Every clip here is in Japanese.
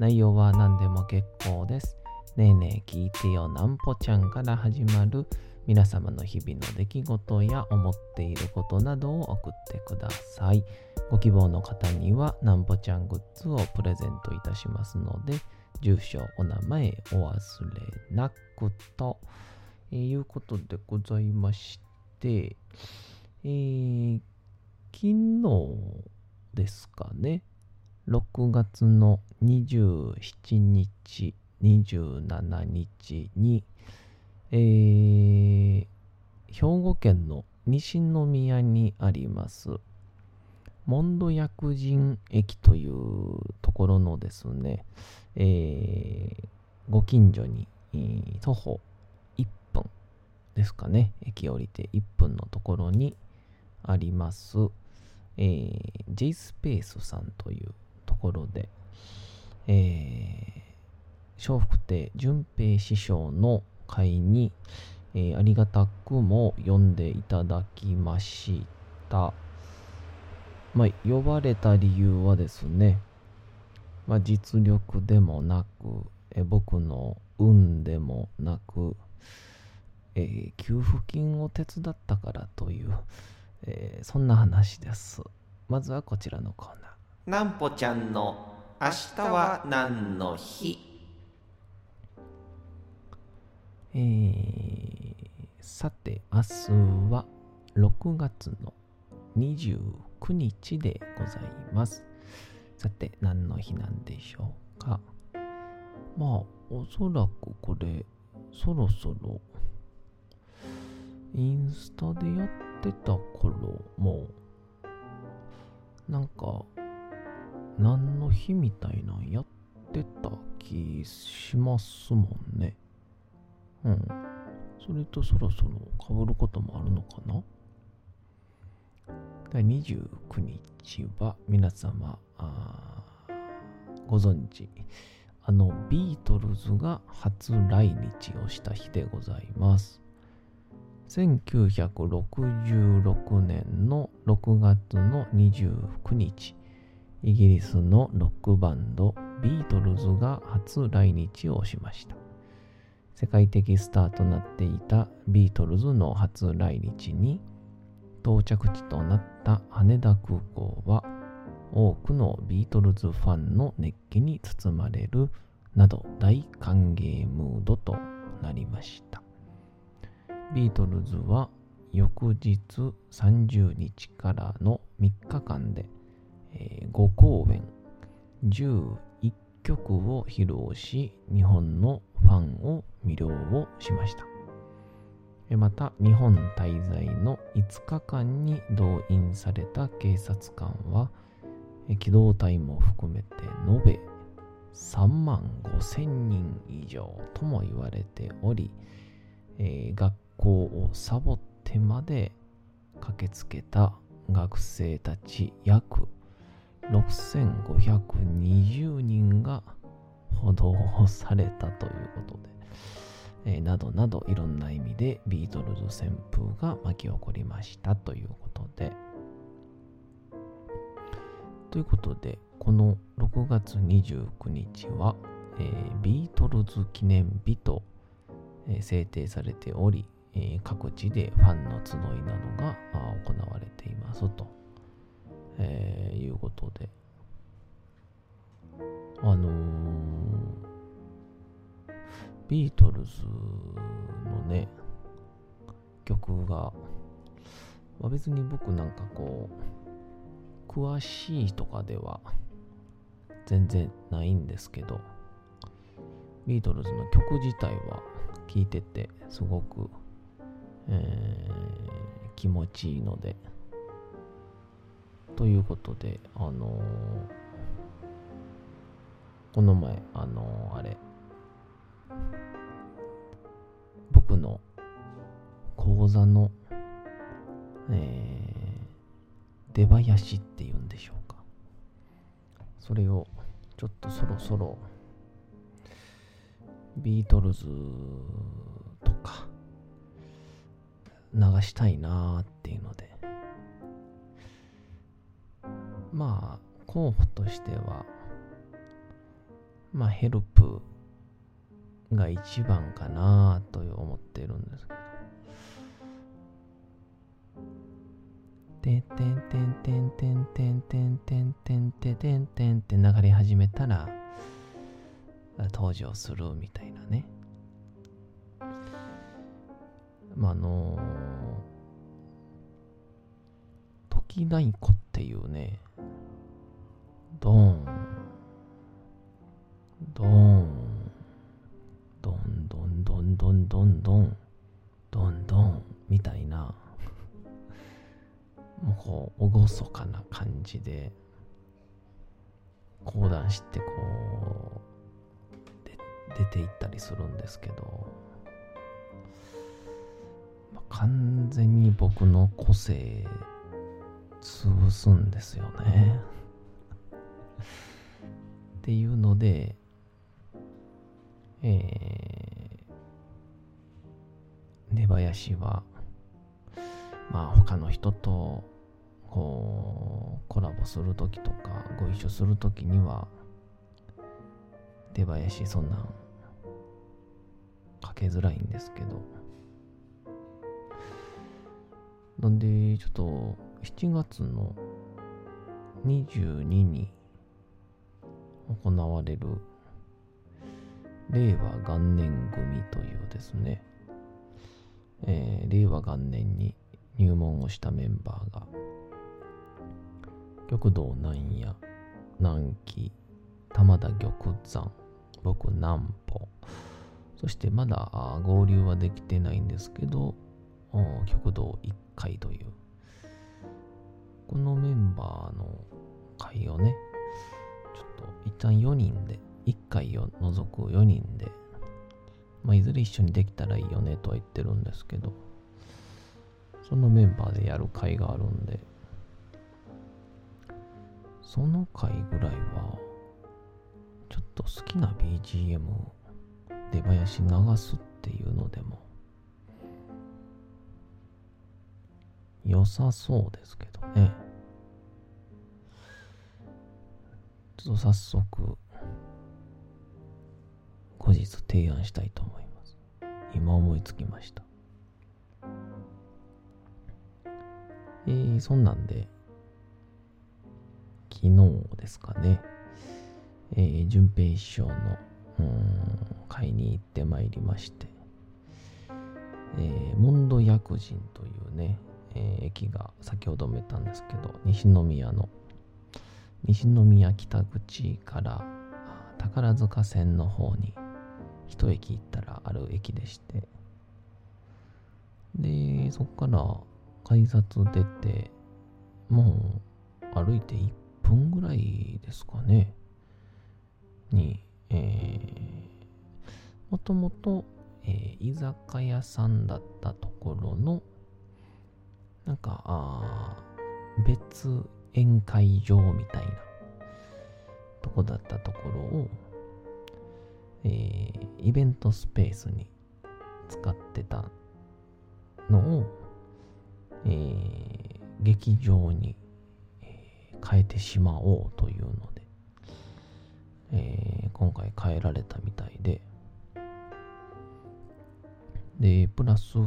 内容は何でも結構です。ねえねえ聞いてよなんぽちゃんから始まる皆様の日々の出来事や思っていることなどを送ってください。ご希望の方にはなんぽちゃんグッズをプレゼントいたしますので、住所、お名前お忘れなくと、えーいうことでございまして、えー昨日ですかね、6月の27日、27日に、えー兵庫県の西宮にあります、モンド薬人駅というところのですね、えーご近所に、えー徒歩1分ですかね、駅降りて1分のところにあります、えー、J スペースさんというころで、えー、笑福亭淳平師匠の会に、えーありがたくも読んでいただきました。まあ、呼ばれた理由はですね、まあ、実力でもなく、え僕の運でもなく、えー給付金を手伝ったからという、えーそんな話です。まずはこちらのコーナー。なんぽちゃんの明日は何の日？えーさて、明日は6月の29日でございます。さて、何の日なんでしょうか？まあ、おそらくこれ、そろそろ、インスタでやってた頃も、なんか、何の日みたいなんやってた気しますもんね。うん。それとそろそろ被ることもあるのかな？第29日は皆様ご存知あのビートルズが初来日をした日でございます1966年の6月の29日イギリスのロックバンドビートルズが初来日をしました。世界的スターとなっていたビートルズの初来日に到着地となった羽田空港は多くのビートルズファンの熱気に包まれるなど大歓迎ムードとなりました。ビートルズは翌日30日からの3日間で、えー5公演。11曲を披露し日本のファンを魅了をしました。また日本滞在の5日間に動員された警察官は機動隊も含めて延べ3万5千人以上とも言われており、えー学校をサボってまで駆けつけた学生たち約6520人が補導されたということで、えーなどなどいろんな意味でビートルズ旋風が巻き起こりましたということで。ということでこの6月29日は、えービートルズ記念日と、えー制定されており、え各地でファンの集いなどが行われていますと、えーいうことで。あのービートルズのね、曲が、まあ、別に僕なんかこう、詳しいとかでは全然ないんですけど、ビートルズの曲自体は聴いててすごく、えー、気持ちいいので、ということで、あのーこの前、あのー、あれ、僕の講座の、えー、出囃子っていうんでしょうか。それをちょっとそろそろビートルズとか流したいなーっていうのでまあ候補としてはまあヘルプが一番かなと思ってるんですけど。てんてんてんてんてんてんてんてんてんてんてんてんって流れ始めたら登場するみたいなね。まああの時太鼓っていうね、ドーン、どんどんどんどんどんどんどんどんみたいなもうこう厳かな感じで講談師ってこうで出ていったりするんですけど、まあ、完全に僕の個性潰すんですよねっていうのでえー、出囃子は、まあ他の人とこうコラボするときとかご一緒するときには出囃子そんなんかけづらいんですけど。なんでちょっと7月の22に行われる令和元年組というですね、えー、令和元年に入門をしたメンバーが、極道南野、南紀、玉田玉山、僕南歩、そしてまだ合流はできてないんですけど、極道一回という、このメンバーの会をね、ちょっと一旦4人で1回を除く4人で、まあ、いずれ一緒にできたらいいよねとは言ってるんですけど、そのメンバーでやる回があるんで、その回ぐらいは、ちょっと好きな BGM 出囃子流すっていうのでも、良さそうですけどね。ちょっと早速、後日提案したいと思います。今思いつきました。えー、そんなんで、昨日ですかね、えー、淳平師匠の、うん、会に行ってまいりまして、えー、モンド薬人というね、えー、駅が先ほども言ったんですけど、西宮の、西宮北口から宝塚線の方に一駅行ったらある駅でして、で、そこから改札出て、もう歩いて1分ぐらいですかね、に、えー、もともと、えー、居酒屋さんだったところの、なんか、あ別宴会場みたいなとこだったところを、えー、イベントスペースに使ってたのを、えー、劇場に、変えてしまおうというので、えー、今回変えられたみたいで、で、プラス、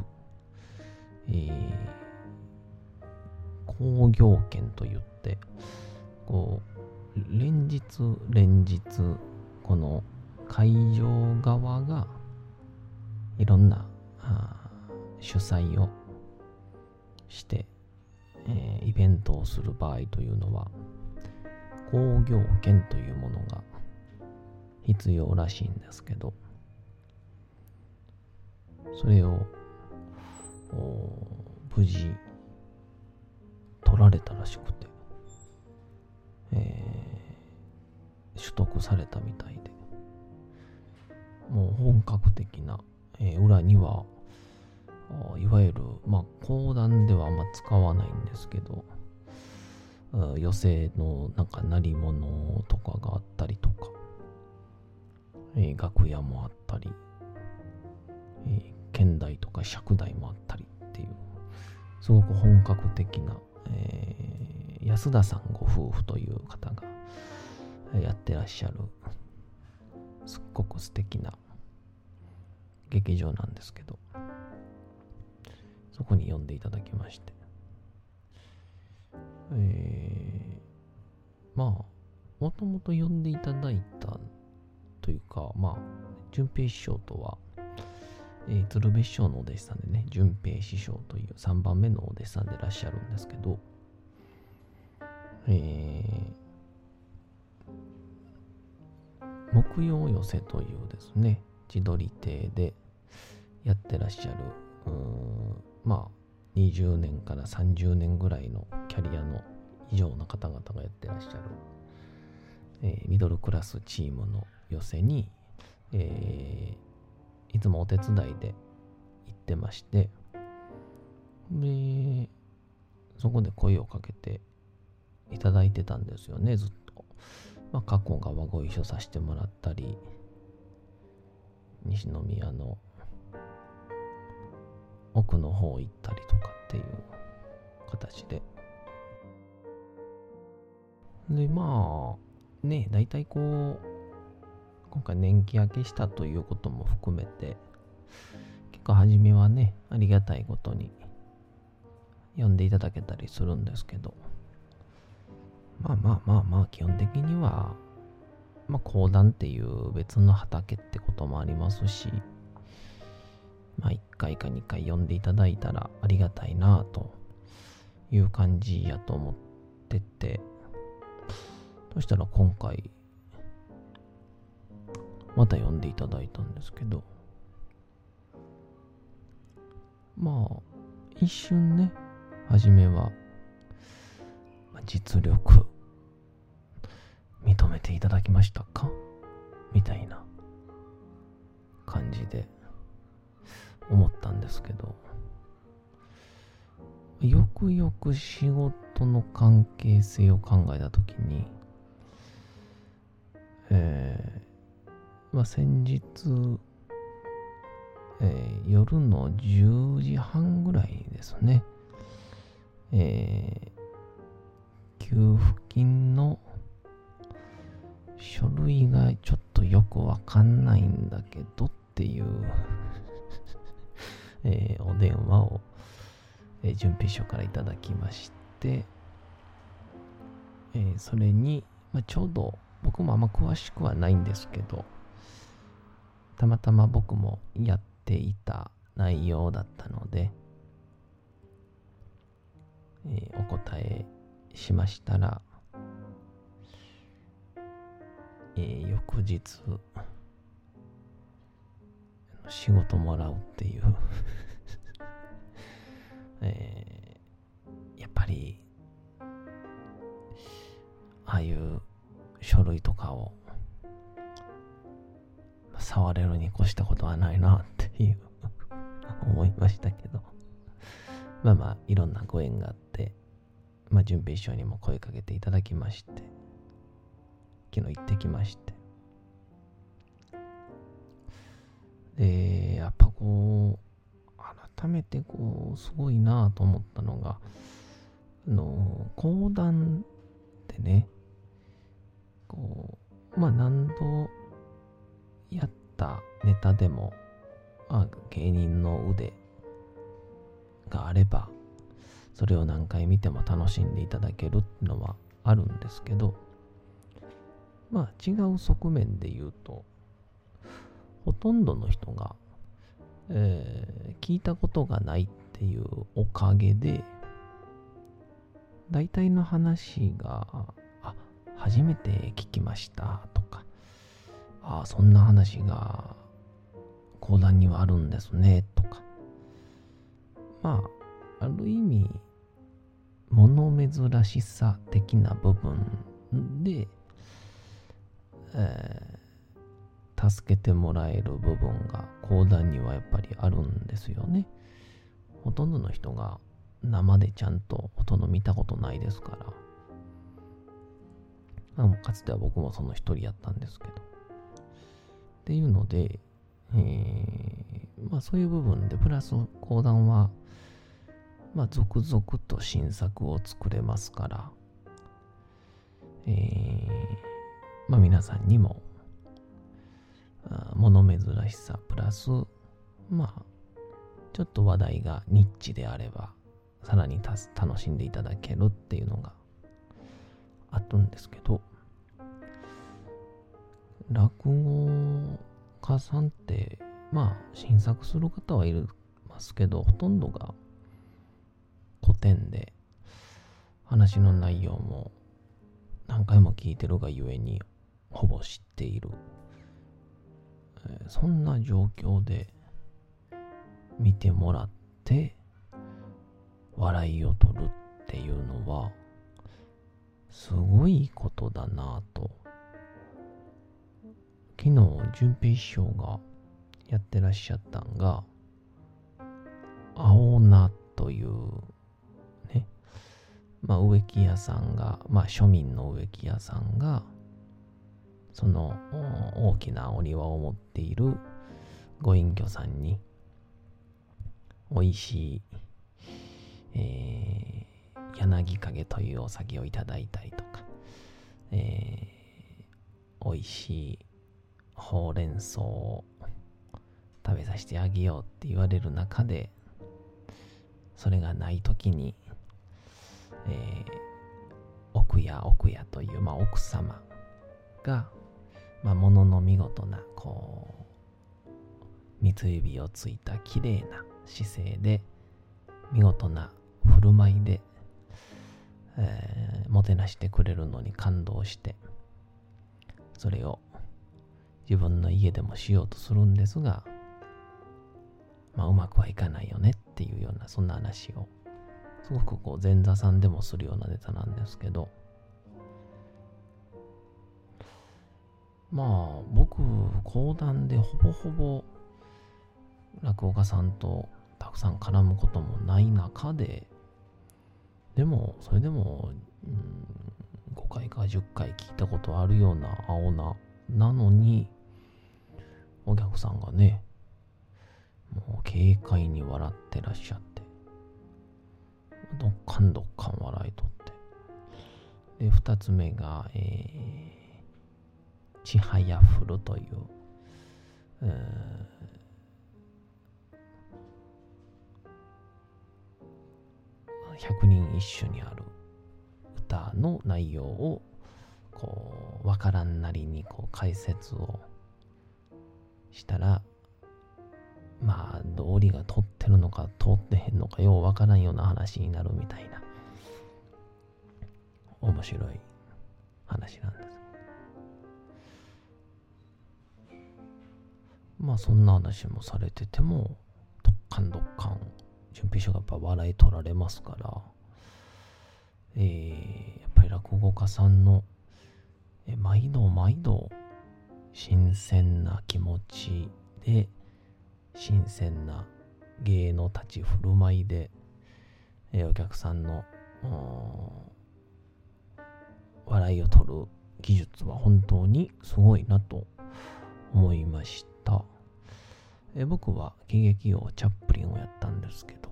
えー、工業権といって、こう、連日連日、この会場側がいろんな主催をして、えー、イベントをする場合というのは工業権というものが必要らしいんですけどそれを無事取られたらしくて、えー、取得されたみたいで。もう本格的な、えー、裏にはいわゆる、まあ、講談ではあんま使わないんですけど、寄席のなんか鳴り物とかがあったりとか、えー、楽屋もあったり、えー、剣台とか尺台もあったりっていう、すごく本格的な、えー、安田さんご夫婦という方がやってらっしゃる、すっごく素敵な劇場なんですけど、そこに呼んでいただきまして。えー、まあ、もともと呼んでいただいたというか、まあ、淳平師匠とは、えー、鶴瓶師匠のお弟子さんでね、淳平師匠という3番目のお弟子さんでいらっしゃるんですけど、えー、木曜寄せというですね、千鳥亭でやってらっしゃる、まあ、20年から30年ぐらいのキャリアの以上の方々がやってらっしゃる、えー、ミドルクラスチームの寄せに、えー、いつもお手伝いで行ってまして、で、そこで声をかけていただいてたんですよね、ずっと。まあ、過去がご一緒させてもらったり、西宮の奥の方行ったりとかっていう形で。で、まあ、ね、大体こう、今回年季明けしたということも含めて、結構初めはね、ありがたいことに呼んでいただけたりするんですけど、まあまあまあまあ、基本的には、まあ、講談っていう別の畑ってこともありますし、まあ、1回か2回読んでいただいたらありがたいなという感じやと思ってて、そしたら今回、また読んでいただいたんですけど、まあ、一瞬ね、初めは、実力、認めていただきましたか？みたいな感じで、思ったんですけど、よくよく仕事の関係性を考えたときに、えー、まあ、先日、えー、夜の10時半ぐらいですね、えー、給付金の書類がちょっとよくわかんないんだけどっていう えー、お電話を、えー、準備書からいただきまして、えー、それに、まあ、ちょうど僕もあんま詳しくはないんですけど、たまたま僕もやっていた内容だったので、え、お答えしましたら、えー、翌日、仕事もらうっていう。えー、やっぱり、ああいう書類とかを、触れるに越したことはないなっていう。思いましたけど。まあまあ、いろんなご縁があって、まあ、準備一緒にも声かけていただきまして、昨日行ってきまして、で、やっぱこう、改めてこう、すごいなと思ったのが、あの、講談ってね、こう、まあ何度やったネタでも、あ芸人の腕があれば、それを何回見ても楽しんでいただけるのはあるんですけど、まあ違う側面で言うと、ほとんどの人がえー聞いたことがないっていうおかげで、大体の話が、あ、初めて聞きましたとか、あ、そんな話が講談にはあるんですねとか、まあ、ある意味、物珍しさ的な部分で、えー助けてもらえる部分が講談にはやっぱりあるんですよね。ほとんどの人が生でちゃんと音の見たことないですから。あかつては僕もその一人やったんですけど。っていうので、えーまあそういう部分で、プラス講談は、まあ続々と新作を作れますから、えーまあ皆さんにもあ物珍しさプラスまあちょっと話題がニッチであればさらに楽しんでいただけるっていうのがあるんですけど落語家さんってまあ新作する方はいますけどほとんどが古典で話の内容も何回も聞いてるがゆえにほぼ知っている。えそんな状況で見てもらって笑いを取るっていうのはすごいことだなぁと。昨日淳平師匠がやってらっしゃったんが青菜というまあ植木屋さんがまあ庶民の植木屋さんがその大きなお庭を持っているご隠居さんに美味しい、えー柳影というお酒をいただいたりとか、えー美味しいほうれん草を食べさせてあげようって言われる中でそれがない時に、えー奥や奥やという、まあ、奥様が、まあ、ものの見事な、こう、三つ指をついた綺麗な姿勢で、見事な振る舞いで、えーもてなしてくれるのに感動して、それを自分の家でもしようとするんですが、まあ、うまくはいかないよねっていうような、そんな話を、すごくこう、前座さんでもするようなネタなんですけど、まあ僕講談でほぼほぼ落語家さんとたくさん絡むこともない中ででもそれでも、うん、5回か10回聞いたことあるような青菜なのにお客さんがねもう軽快に笑ってらっしゃって。どっかんどっかん笑いとって。で2つ目がえーちはやふるという、えー百人一首にある歌の内容をこうわからんなりにこう解説をしたらまあ道理が通ってるのか通ってへんのかようわからんような話になるみたいな。面白い話なんです。まあそんな話もされてても、どっかんどっかん、準備書がやっぱ笑い取られますから、えー、やっぱり落語家さんの、え毎度毎度、新鮮な気持ちで、新鮮な芸の立ち振る舞いで、えーお客さんの、笑いを取る技術は本当にすごいなと思いました。え僕は喜劇王チャップリンをやったんですけど、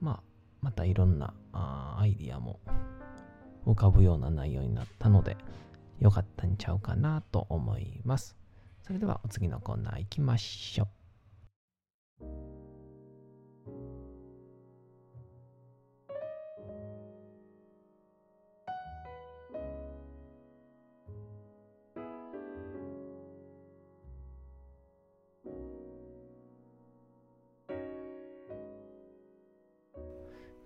まあ、またいろんなあアイディアも浮かぶような内容になったので、よかったんちゃうかなと思います。それではお次のコーナー行きましょう。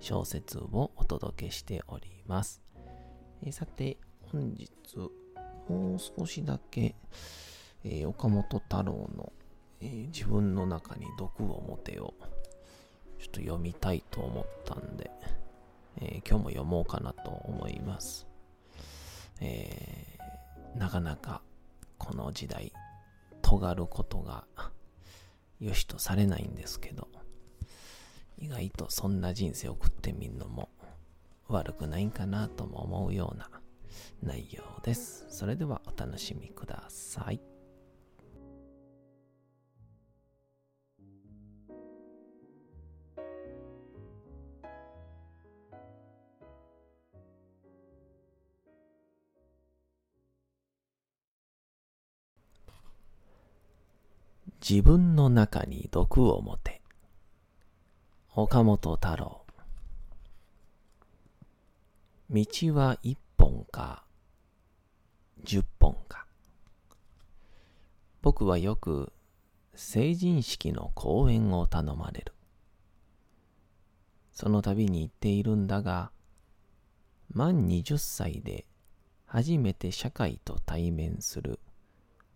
小説をお届けしております。えさて、本日、もう少しだけ、えー岡本太郎の、えー自分の中に毒を持てをちょっと読みたいと思ったんで、えー今日も読もうかなと思います。えなかなかこの時代、尖ることが良しとされないんですけど、意外とそんな人生送ってみるのも悪くないんかなとも思うような内容です。それではお楽しみください。自分の中に毒を持て。岡本太郎。道は一本か、十本か。僕はよく成人式の講演を頼まれる。その度に言っているんだが、満20歳で初めて社会と対面する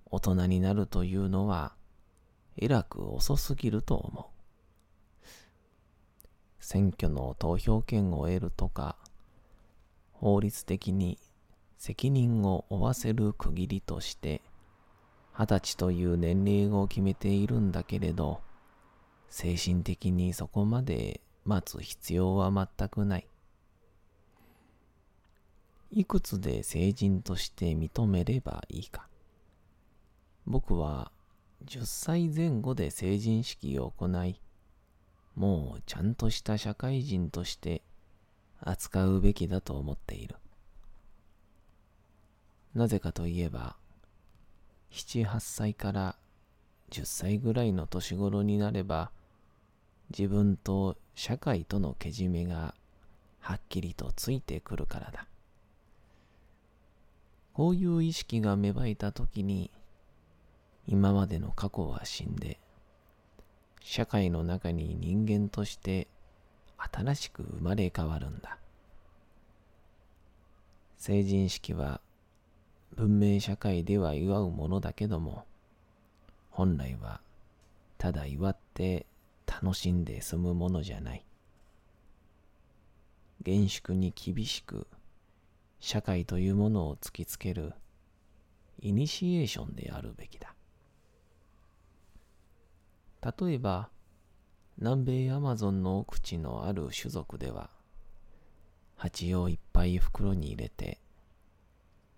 大人になるというのは、えらく遅すぎると思う。選挙の投票権を得るとか、法律的に責任を負わせる区切りとして、二十歳という年齢を決めているんだけれど、精神的にそこまで待つ必要は全くない。いくつで成人として認めればいいか。僕は10歳前後で成人式を行い、もうちゃんとした社会人として扱うべきだと思っている。なぜかといえば、7、8歳から10歳ぐらいの年頃になれば、自分と社会とのけじめがはっきりとついてくるからだ。こういう意識が芽生えたときに、今までの過去は死んで、社会の中に人間として新しく生まれ変わるんだ。成人式は文明社会では祝うものだけども、本来はただ祝って楽しんで済むものじゃない。厳粛に厳しく社会というものを突きつけるイニシエーションであるべきだ。例えば、南米アマゾンの奥地のある種族では、蜂をいっぱい袋に入れて、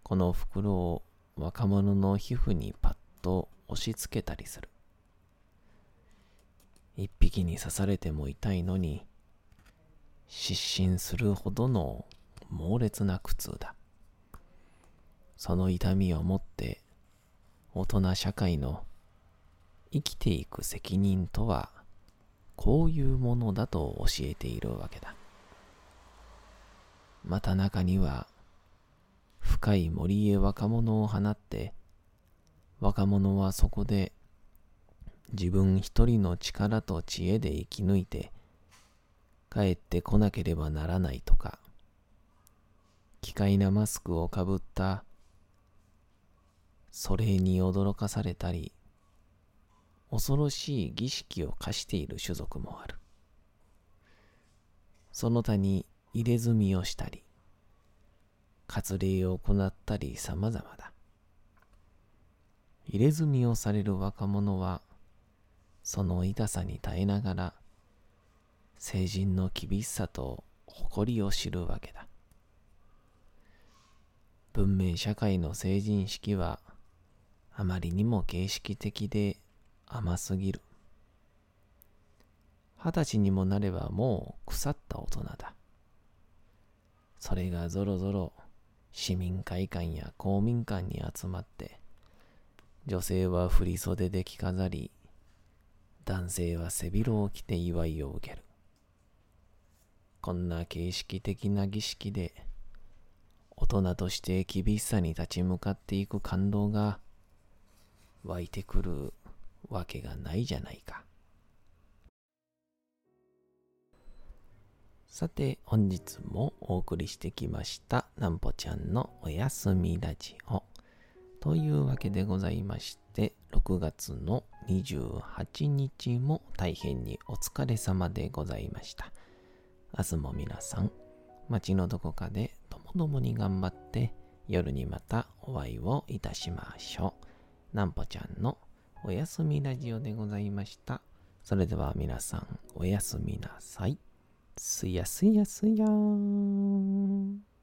この袋を若者の皮膚にパッと押し付けたりする。一匹に刺されても痛いのに、失神するほどの猛烈な苦痛だ。その痛みをもって、大人社会の生きていく責任とは、こういうものだと教えているわけだ。また中には、深い森へ若者を放って、若者はそこで自分一人の力と知恵で生き抜いて、帰ってこなければならないとか、奇怪なマスクをかぶった、それに驚かされたり、恐ろしい儀式を課している種族もある。その他に入れ墨をしたり、割礼を行ったり様々だ。入れ墨をされる若者は、その痛さに耐えながら、成人の厳しさと誇りを知るわけだ。文明社会の成人式は、あまりにも形式的で甘すぎる。二十歳にもなればもう腐った大人だ。それがぞろぞろ市民会館や公民館に集まって、女性は振り袖で着飾り、男性は背広を着て祝いを受ける。こんな形式的な儀式で、大人として厳しさに立ち向かっていく感動が湧いてくるわけがないじゃないか。さて、本日もお送りしてきました、なんぽちゃんのおやすみラジオ。というわけでございまして、6月の28日も大変にお疲れ様でございました。明日も皆さん、街のどこかでともどもに頑張って、夜にまたお会いをいたしましょう。なんぽちゃんのおやすみラジオでございました。それでは皆さん、おやすみなさい。すやすやすやーん。